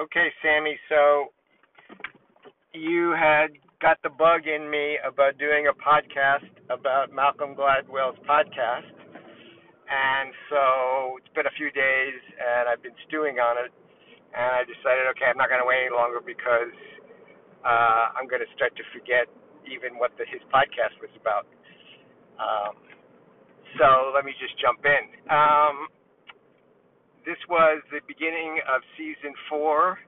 Okay, Sammy. So you had got the bug in me about doing a podcast about Malcolm Gladwell's podcast. And so it's been a few days and I've been stewing on it. And I decided, okay, I'm not going to wait any longer because uh, I'm going to start to forget even what the, his podcast was about. Um, so let me just jump in. Um, this was the beginning of season four,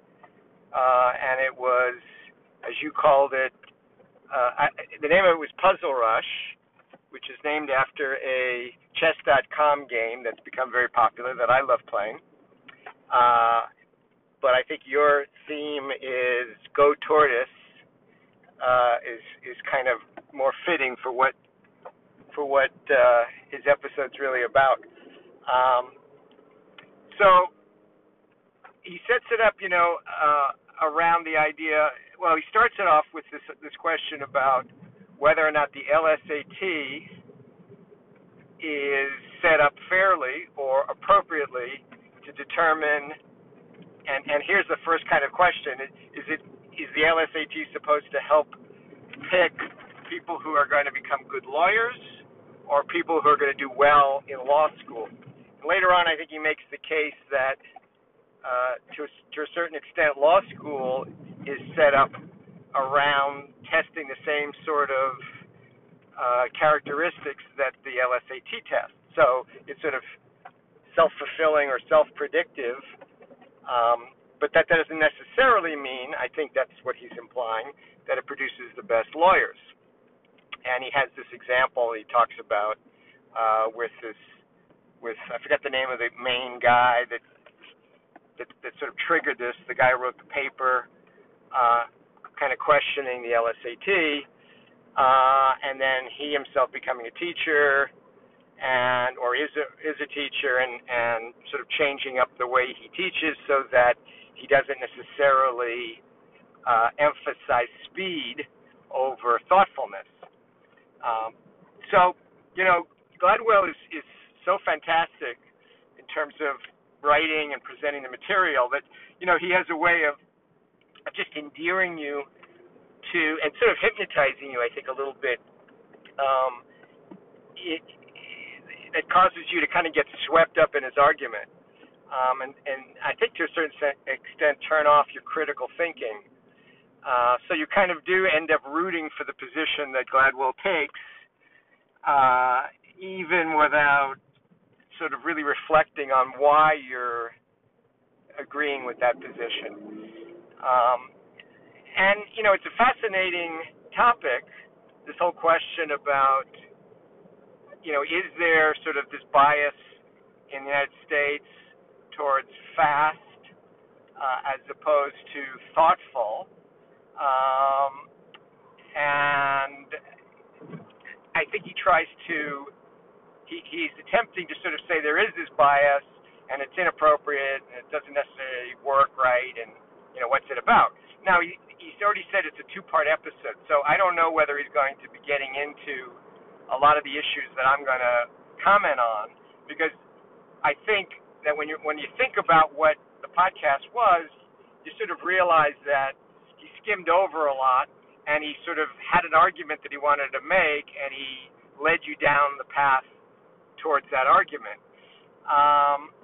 uh, and it was, as you called it, uh, I, the name of it was Puzzle Rush, which is named after a chess.com game that's become very popular that I love playing. Uh, but I think your theme is Go Tortoise uh, is is kind of more fitting for what for what uh, his episode's really about. Um, so he sets it up, you know, uh, around the idea. Well, he starts it off with this this question about whether or not the LSAT is set up fairly or appropriately to determine. And and here's the first kind of question: Is it is the LSAT supposed to help pick people who are going to become good lawyers or people who are going to do well in law school? Later on, I think he makes the case that uh, to, a, to a certain extent, law school is set up around testing the same sort of uh, characteristics that the LSAT tests. So it's sort of self-fulfilling or self-predictive, um, but that doesn't necessarily mean, I think that's what he's implying, that it produces the best lawyers. And he has this example he talks about uh, with this with I forget the name of the main guy that that, that sort of triggered this. The guy who wrote the paper, uh, kind of questioning the LSAT, uh, and then he himself becoming a teacher, and or is a is a teacher, and and sort of changing up the way he teaches so that he doesn't necessarily uh, emphasize speed over thoughtfulness. Um, so you know, Gladwell is is so fantastic in terms of writing and presenting the material that you know he has a way of, of just endearing you to and sort of hypnotizing you I think a little bit. Um it it causes you to kind of get swept up in his argument um and and I think to a certain extent turn off your critical thinking. Uh so you kind of do end up rooting for the position that Gladwell takes uh even without sort of really reflecting on why you're agreeing with that position. Um, and you know, it's a fascinating topic. This whole question about, you know, is there sort of this bias in the United States towards fast uh, as opposed to thoughtful? Um, and I think he tries to he, he's attempting to sort of say there is this bias and it's inappropriate and it doesn't necessarily work right and you know what's it about? Now he, he's already said it's a two part episode so i don't know whether he's going to be getting into a lot of the issues that i'm going to comment on because i think that when you when you think about what the podcast was you sort of realize that he skimmed over a lot and he sort of had an argument that he wanted to make and he led you down the path towards that argument. Um,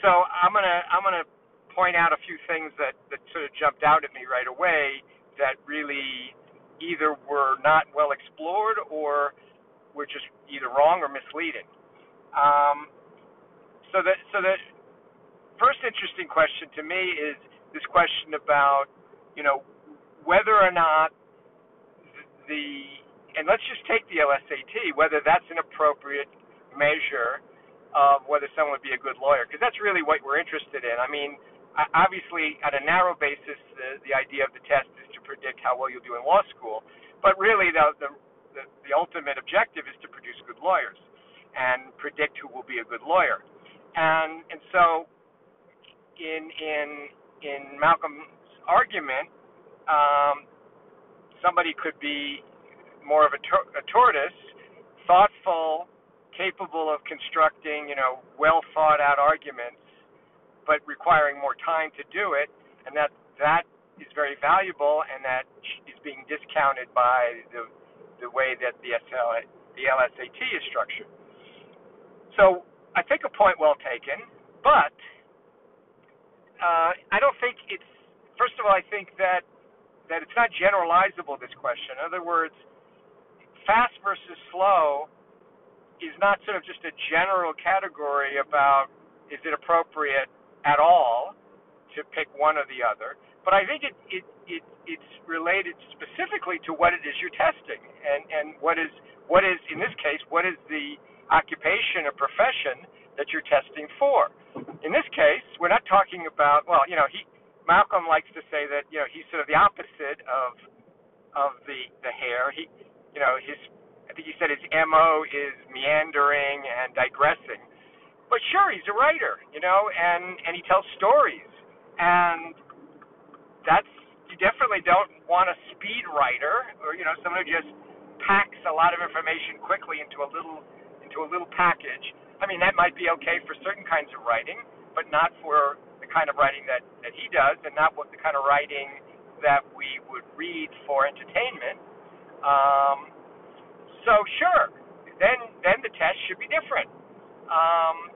so I'm gonna I'm gonna point out a few things that that sort of jumped out at me right away that really either were not well explored or were just either wrong or misleading. Um, so that so the first interesting question to me is this question about you know whether or not the and let's just take the LSAT whether that's an appropriate measure of whether someone would be a good lawyer because that's really what we're interested in. I mean, obviously, at a narrow basis, the, the idea of the test is to predict how well you'll do in law school, but really, the, the the ultimate objective is to produce good lawyers and predict who will be a good lawyer. And and so, in in in Malcolm's argument, um, somebody could be more of a, tor- a tortoise, thoughtful capable of constructing, you know, well thought out arguments, but requiring more time to do it. and that that is very valuable, and that is being discounted by the the way that the SL, the LSAT is structured. So I think a point well taken, but uh, I don't think it's. First of all, I think that that it's not generalizable. This question, in other words, fast versus slow is not sort of just a general category about is it appropriate at all to pick one or the other. But I think it, it, it it's related specifically to what it is you're testing and, and what is what is in this case what is the occupation or profession that you're testing for. In this case, we're not talking about well, you know, he Malcolm likes to say that, you know, he's sort of the opposite of of the the hare. He you know, his I think he said his MO is meandering and digressing. But sure, he's a writer, you know, and and he tells stories. And that's you definitely don't want a speed writer or you know someone who just packs a lot of information quickly into a little into a little package. I mean, that might be okay for certain kinds of writing, but not for the kind of writing that that he does, and not what the kind of writing that we would read for entertainment. Um, so sure, then then the test should be different. Um,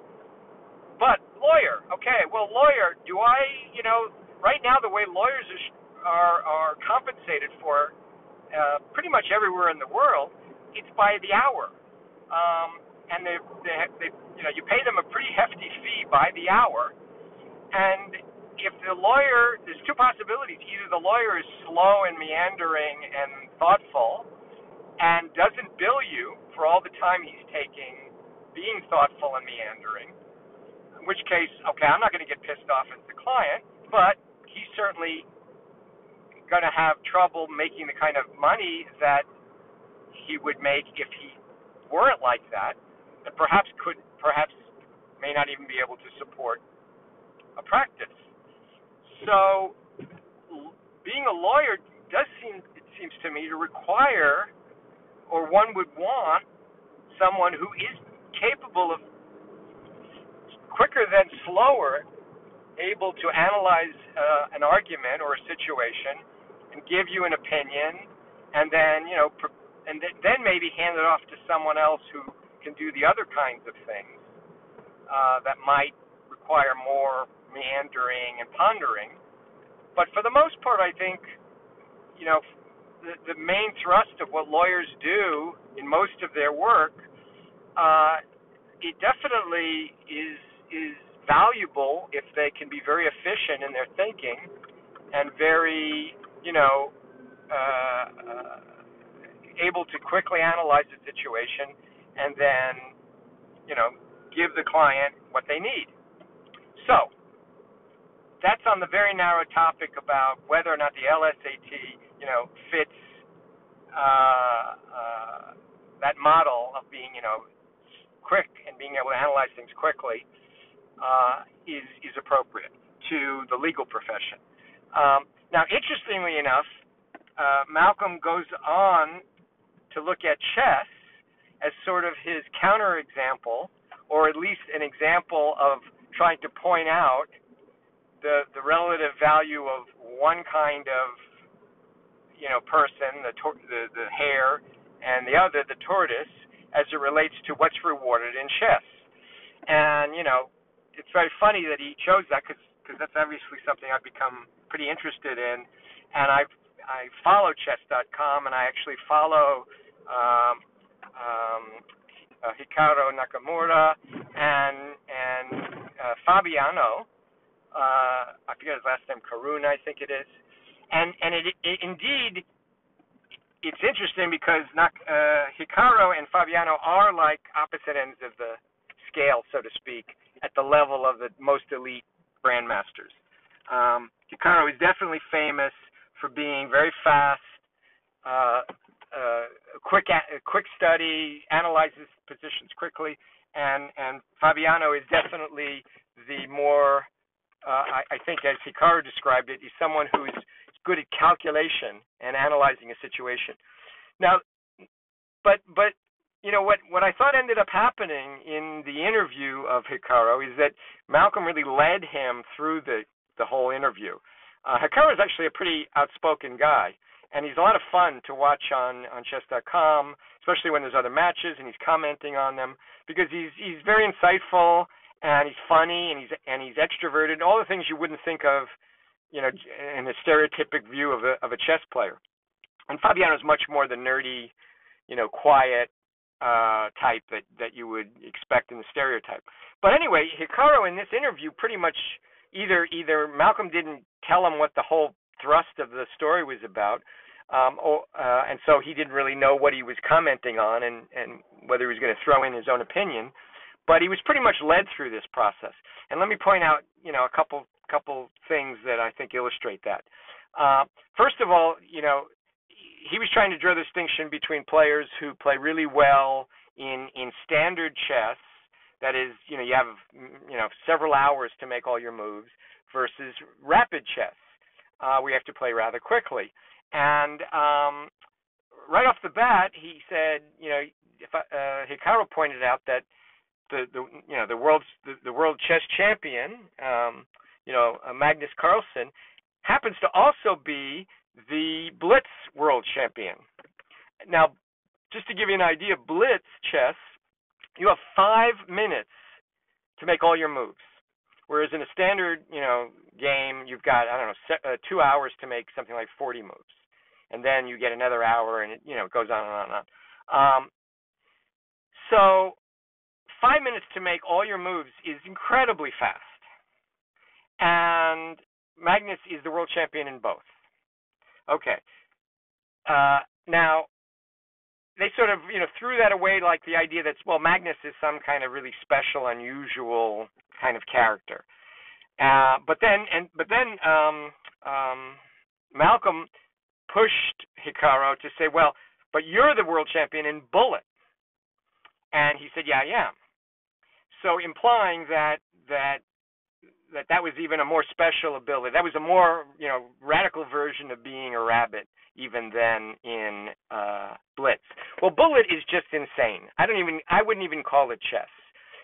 but lawyer, okay, well lawyer, do I, you know, right now the way lawyers are are, are compensated for uh, pretty much everywhere in the world, it's by the hour. Um, and they, they, they, you know, you pay them a pretty hefty fee by the hour. And if the lawyer, there's two possibilities. Either the lawyer is slow and meandering and thoughtful and doesn't bill you for all the time he's taking being thoughtful and meandering, in which case, okay, I'm not going to get pissed off as the client, but he's certainly going to have trouble making the kind of money that he would make if he weren't like that and perhaps could perhaps may not even be able to support a practice. So being a lawyer does seem it seems to me to require or one would want someone who is capable of quicker than slower able to analyze uh, an argument or a situation and give you an opinion and then you know and then maybe hand it off to someone else who can do the other kinds of things uh, that might require more meandering and pondering. But for the most part, I think, you know, the, the main thrust of what lawyers do in most of their work, uh, it definitely is is valuable if they can be very efficient in their thinking and very, you know, uh, uh, able to quickly analyze the situation and then, you know, give the client what they need. So, that's on the very narrow topic about whether or not the LSAT, you know, fits uh, uh, that model of being, you know, quick and being able to analyze things quickly uh, is is appropriate to the legal profession. Um, now, interestingly enough, uh, Malcolm goes on to look at chess as sort of his counterexample, or at least an example of trying to point out the the relative value of one kind of you know person, the tor- the the hare, and the other, the tortoise, as it relates to what's rewarded in chess. And you know, it's very funny that he chose that because because that's obviously something I've become pretty interested in, and I I follow chess.com and I actually follow um, um, uh, Hikaru Nakamura and and uh, Fabiano. Uh, I forget his last name, Caruana, I think it is. And and it, it indeed, it's interesting because not, uh, Hikaru and Fabiano are like opposite ends of the scale, so to speak, at the level of the most elite grandmasters. Um, Hikaru is definitely famous for being very fast, uh, uh, quick quick study, analyzes positions quickly, and and Fabiano is definitely the more uh, I, I think as Hikaru described it, he's someone who's good at calculation and analyzing a situation. Now, but but you know what what I thought ended up happening in the interview of Hikaru is that Malcolm really led him through the the whole interview. Uh, Hikaru is actually a pretty outspoken guy, and he's a lot of fun to watch on on chess.com, especially when there's other matches and he's commenting on them because he's he's very insightful and he's funny and he's and he's extroverted, all the things you wouldn't think of, you know, in a stereotypic view of a of a chess player. And Fabiano is much more the nerdy, you know, quiet uh, type that that you would expect in the stereotype. But anyway, Hikaru in this interview pretty much either either Malcolm didn't tell him what the whole thrust of the story was about, um, or, uh, and so he didn't really know what he was commenting on and and whether he was going to throw in his own opinion. But he was pretty much led through this process. And let me point out, you know, a couple couple things that I think illustrate that. Uh, first of all, you know, he was trying to draw the distinction between players who play really well in in standard chess that is you know you have you know several hours to make all your moves versus rapid chess uh, we have to play rather quickly and um, right off the bat he said you know if I, uh, Hikaru pointed out that the the you know the world's the, the world chess champion um, you know uh, Magnus Carlsen happens to also be the Blitz World Champion. Now, just to give you an idea, Blitz chess, you have five minutes to make all your moves. Whereas in a standard, you know, game, you've got I don't know uh, two hours to make something like 40 moves, and then you get another hour, and it you know it goes on and on and on. Um, so five minutes to make all your moves is incredibly fast, and Magnus is the world champion in both. Okay. Uh, now, they sort of, you know, threw that away like the idea that, well, Magnus is some kind of really special, unusual kind of character. Uh, but then, and but then, um, um, Malcolm pushed Hikaru to say, well, but you're the world champion in bullet. And he said, yeah, I am. So implying that that that that was even a more special ability. That was a more you know radical version of being a rabbit even than in uh, Blitz. Well, Bullet is just insane. I don't even I wouldn't even call it chess.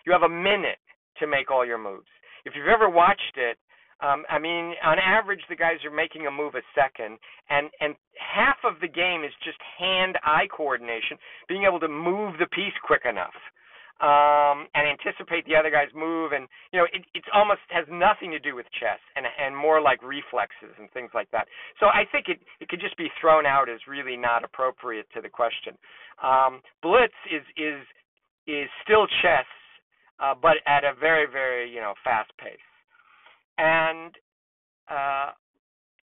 You have a minute to make all your moves. If you've ever watched it, um, I mean, on average, the guys are making a move a second, and and half of the game is just hand-eye coordination, being able to move the piece quick enough um, and anticipate the other guy's move. And you know, it it's almost has nothing to do with chess and and more like reflexes and things like that. So I think it it could just be thrown out as really not appropriate to the question. Um, Blitz is is is still chess, uh, but at a very very you know fast pace. And uh,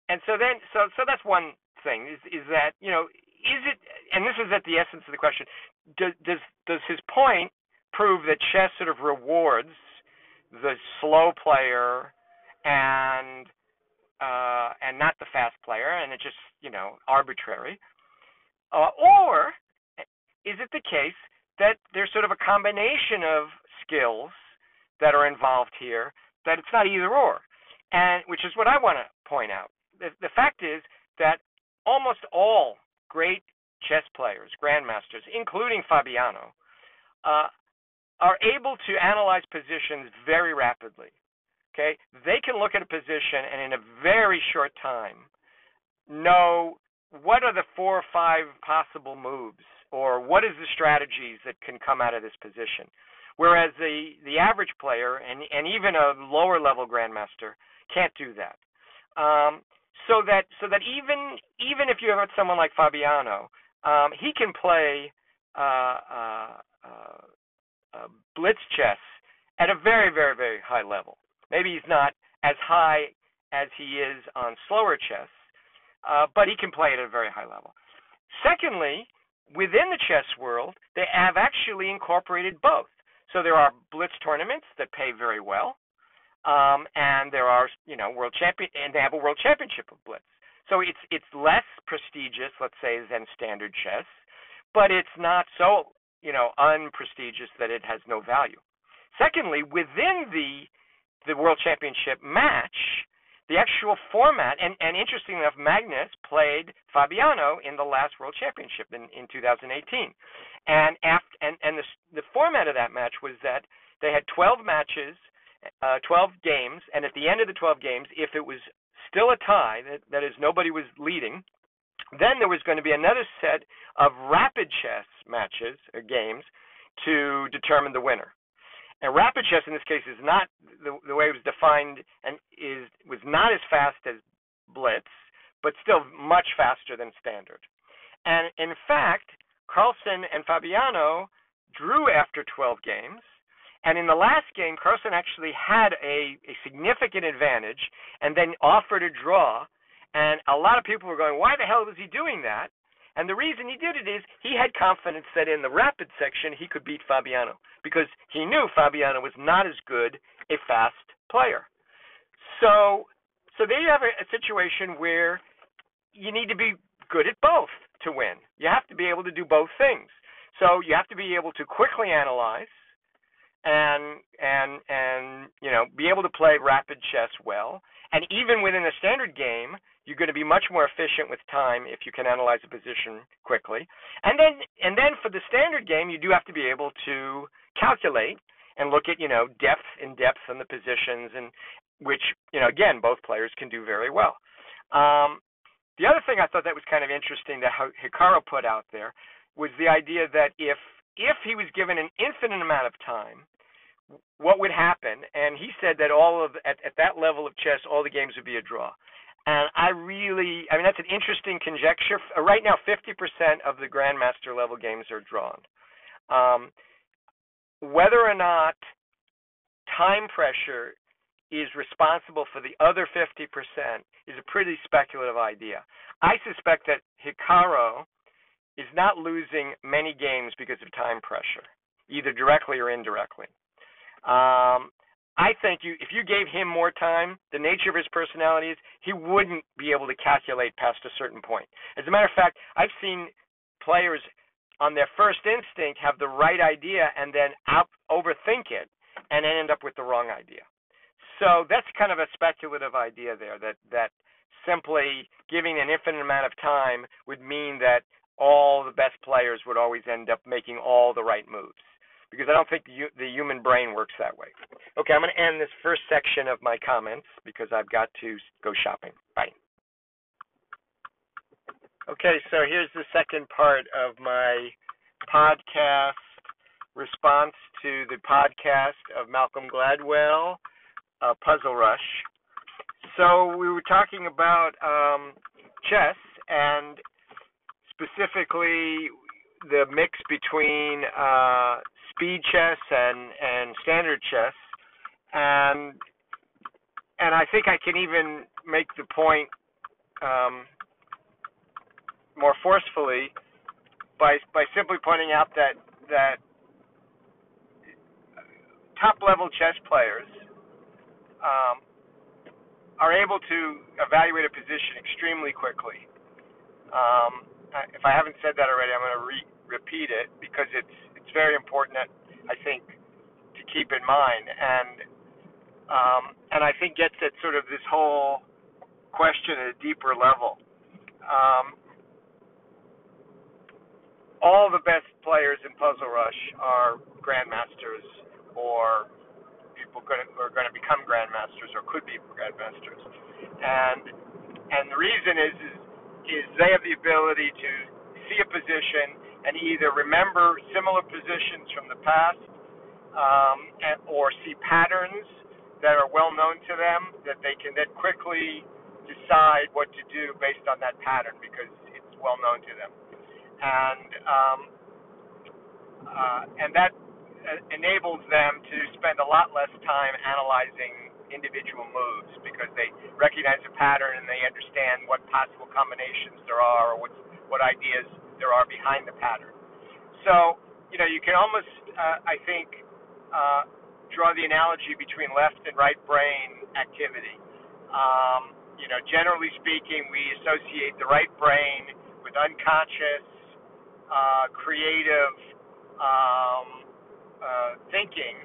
and so then so so that's one thing is is that you know is it and this is at the essence of the question does does does his point prove that chess sort of rewards the slow player and uh, and not the fast player, and it's just you know arbitrary, uh, or is it the case that there's sort of a combination of skills that are involved here that it's not either or, and which is what I want to point out. The, the fact is that almost all great chess players, grandmasters, including Fabiano, uh, are able to analyze positions very rapidly. Okay, they can look at a position and in a very short time know what are the four or five possible moves or what is the strategies that can come out of this position. Whereas the the average player and and even a lower level grandmaster can't do that. Um, so that so that even even if you have someone like Fabiano, um, he can play uh, uh, uh, uh, blitz chess at a very, very, very high level. Maybe he's not as high as he is on slower chess, uh, but he can play it at a very high level. Secondly, within the chess world, they have actually incorporated both. So there are blitz tournaments that pay very well, um, and there are, you know, world champion, and they have a world championship of blitz. So it's it's less prestigious, let's say, than standard chess, but it's not so you know, unprestigious that it has no value. Secondly, within the the World Championship match, the actual format, and, and interestingly enough, Magnus played Fabiano in the last World Championship in, in 2018. And after, and, and the, the format of that match was that they had 12 matches, uh, 12 games, and at the end of the 12 games, if it was still a tie, that, that is, nobody was leading. Then there was going to be another set of rapid chess matches, or games, to determine the winner. And rapid chess in this case is not the, the way it was defined and is was not as fast as blitz, but still much faster than standard. And in fact, Carlsen and Fabiano drew after 12 games. And in the last game, Carlsen actually had a, a significant advantage and then offered a draw. And a lot of people were going, why the hell was he doing that? And the reason he did it is he had confidence that in the rapid section he could beat Fabiano because he knew Fabiano was not as good a fast player. So so there you have a, a situation where you need to be good at both to win. You have to be able to do both things. So you have to be able to quickly analyze and and and you know be able to play rapid chess well. And even within a standard game, you're going to be much more efficient with time if you can analyze a position quickly. And then and then for the standard game, you do have to be able to calculate and look at you know depth and depth on the positions and which you know again both players can do very well. Um, the other thing I thought that was kind of interesting that Hikaru put out there was the idea that if if he was given an infinite amount of time, what would happen? And he said that all of at, at that level of chess, all the games would be a draw. And I really, I mean, that's an interesting conjecture. Right now, 50% of the Grandmaster level games are drawn. Um, whether or not time pressure is responsible for the other 50% is a pretty speculative idea. I suspect that Hikaru is not losing many games because of time pressure, either directly or indirectly. Um, I think you, if you gave him more time, the nature of his personality is he wouldn't be able to calculate past a certain point. As a matter of fact, I've seen players on their first instinct have the right idea and then out, overthink it and end up with the wrong idea. So that's kind of a speculative idea there that that simply giving an infinite amount of time would mean that all the best players would always end up making all the right moves because I don't think the, the human brain works that way. Okay, I'm going to end this first section of my comments because I've got to go shopping. Bye. Okay, so here's the second part of my podcast response to the podcast of Malcolm Gladwell, uh, Puzzle Rush. So we were talking about um, chess and specifically the mix between uh, speed chess and and standard chess, and and I think I can even make the point um, more forcefully by by simply pointing out that that top level chess players um, are able to evaluate a position extremely quickly. Um, if I haven't said that already, I'm going to re- repeat it because it's very important that I think to keep in mind, and um, and I think gets at sort of this whole question at a deeper level. Um, all the best players in Puzzle Rush are grandmasters or people who are going to become grandmasters or could be grandmasters, and and the reason is is, is they have the ability to see a position and either remember similar positions from the past um, and, or see patterns that are well known to them that they can then quickly decide what to do based on that pattern because it's well known to them. And um, uh, and that uh, enables them to spend a lot less time analyzing individual moves because they recognize a pattern and they understand what possible combinations there are or what what ideas there are behind the pattern. So, you know, you can almost, uh, I think, uh, draw the analogy between left and right brain activity. Um, you know, generally speaking, we associate the right brain with unconscious, uh, creative um, uh, thinking,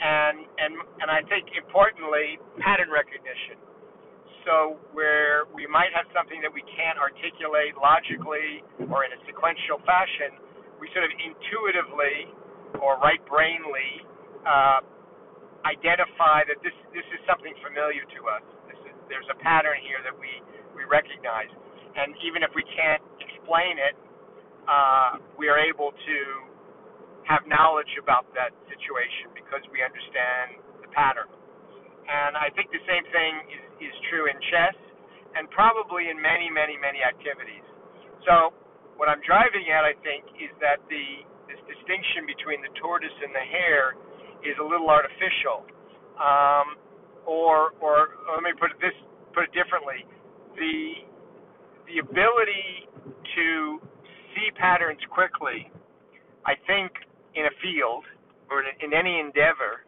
and and and I think importantly, pattern recognition so where we might have something that we can't articulate logically or in a sequential fashion, we sort of intuitively or right brainly uh, identify that this this is something familiar to us. This is there's a pattern here that we we recognize, and even if we can't explain it, uh, we are able to have knowledge about that situation because we understand the pattern. And I think the same thing is, is true in chess and probably in many, many, many activities. So what I'm driving at, I think, is that the this distinction between the tortoise and the hare is a little artificial. Um, or, or, let me put it this, put it differently: the the ability to see patterns quickly, I think, in a field or in any endeavor,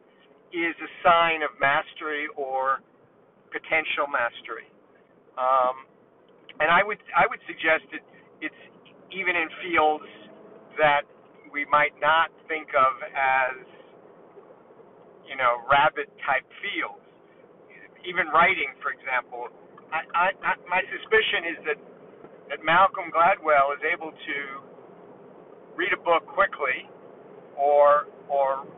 is a sign of mastery or potential mastery. Um, and I would I would suggest that it's even in fields that we might not think of as you know rabbit type fields. Even writing, for example, I, I, I, my suspicion is that that Malcolm Gladwell is able to read a book quickly, or or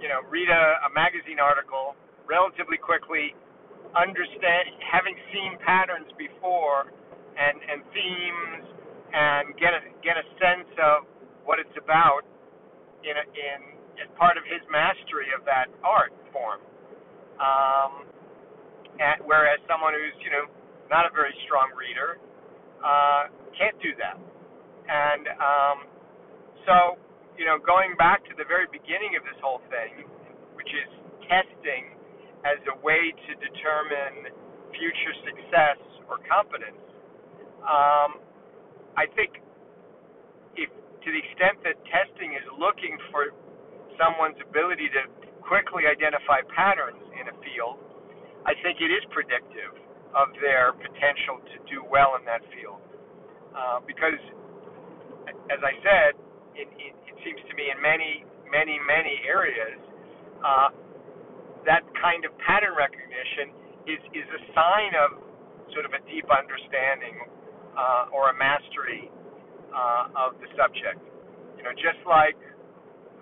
you know read a, a magazine article relatively quickly, understand having seen patterns before and and themes and get a get a sense of what it's about in a, in as part of his mastery of that art form. Um, whereas someone who's you know not a very strong reader uh, can't do that. And um, so you know going back to the very beginning of this whole thing, which is testing as a way to determine future success or competence. Um, I think if to the extent that testing is looking for someone's ability to quickly identify patterns in a field, I think it is predictive of their potential to do well in that field. Uh, because, as I said, it, it, it seems to me in many, many, many areas, uh, that kind of pattern recognition is is a sign of sort of a deep understanding uh, or a mastery uh, of the subject. You know, just like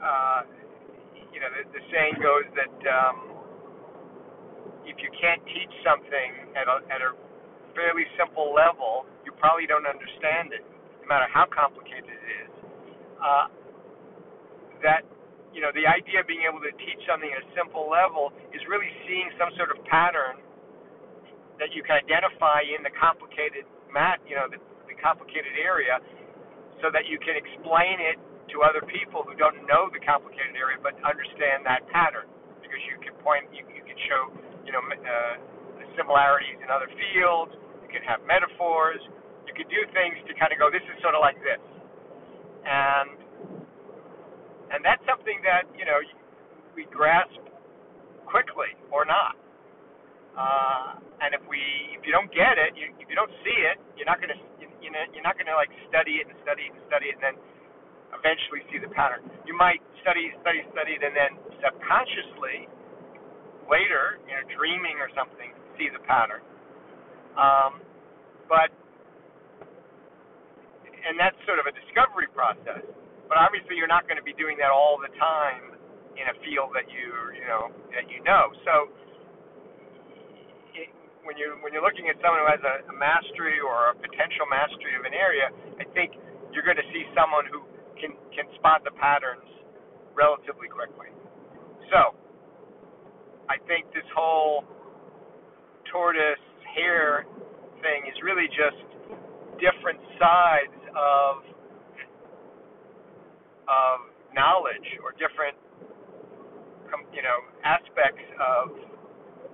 uh, you know the, the saying goes that um, if you can't teach something at a, at a fairly simple level, you probably don't understand it, no matter how complicated it is. Uh, that you know, the idea of being able to teach something at a simple level is really seeing some sort of pattern that you can identify in the complicated mat, you know, the, the complicated area, so that you can explain it to other people who don't know the complicated area but understand that pattern because you can point, you, you can show, you know, uh, similarities in other fields. You can have metaphors. You can do things to kind of go, this is sort of like this, and and that's something that you know we grasp quickly or not. Uh, and if we if you don't get it, you, if you don't see it, you're not gonna you, you know you're not gonna like study it and study it and study it and then eventually see the pattern. You might study study study it and then subconsciously later, you know, dreaming or something, see the pattern. Um, but and that's sort of a discovery process. But obviously, you're not going to be doing that all the time in a field that you you know that you know. So it, when you when you're looking at someone who has a, a mastery or a potential mastery of an area, I think you're going to see someone who can can spot the patterns relatively quickly. So I think this whole tortoise hare thing is really just different sides of of knowledge or different, you know, aspects of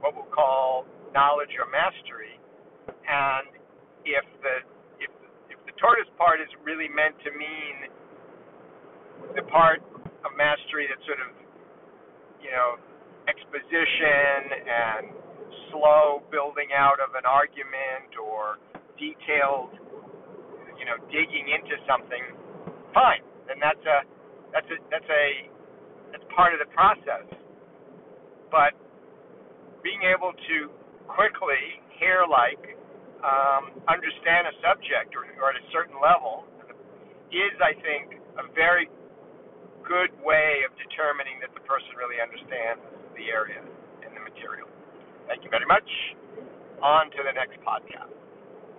what we'll call knowledge or mastery. And if the if if the tortoise part is really meant to mean the part of mastery that sort of, you know, exposition and slow building out of an argument or detailed, you know, digging into something, fine then that's a that's a that's a that's part of the process. But being able to quickly, hear like, um, understand a subject or, or at a certain level is, I think, a very good way of determining that the person really understands the area and the material. Thank you very much. on to the next podcast.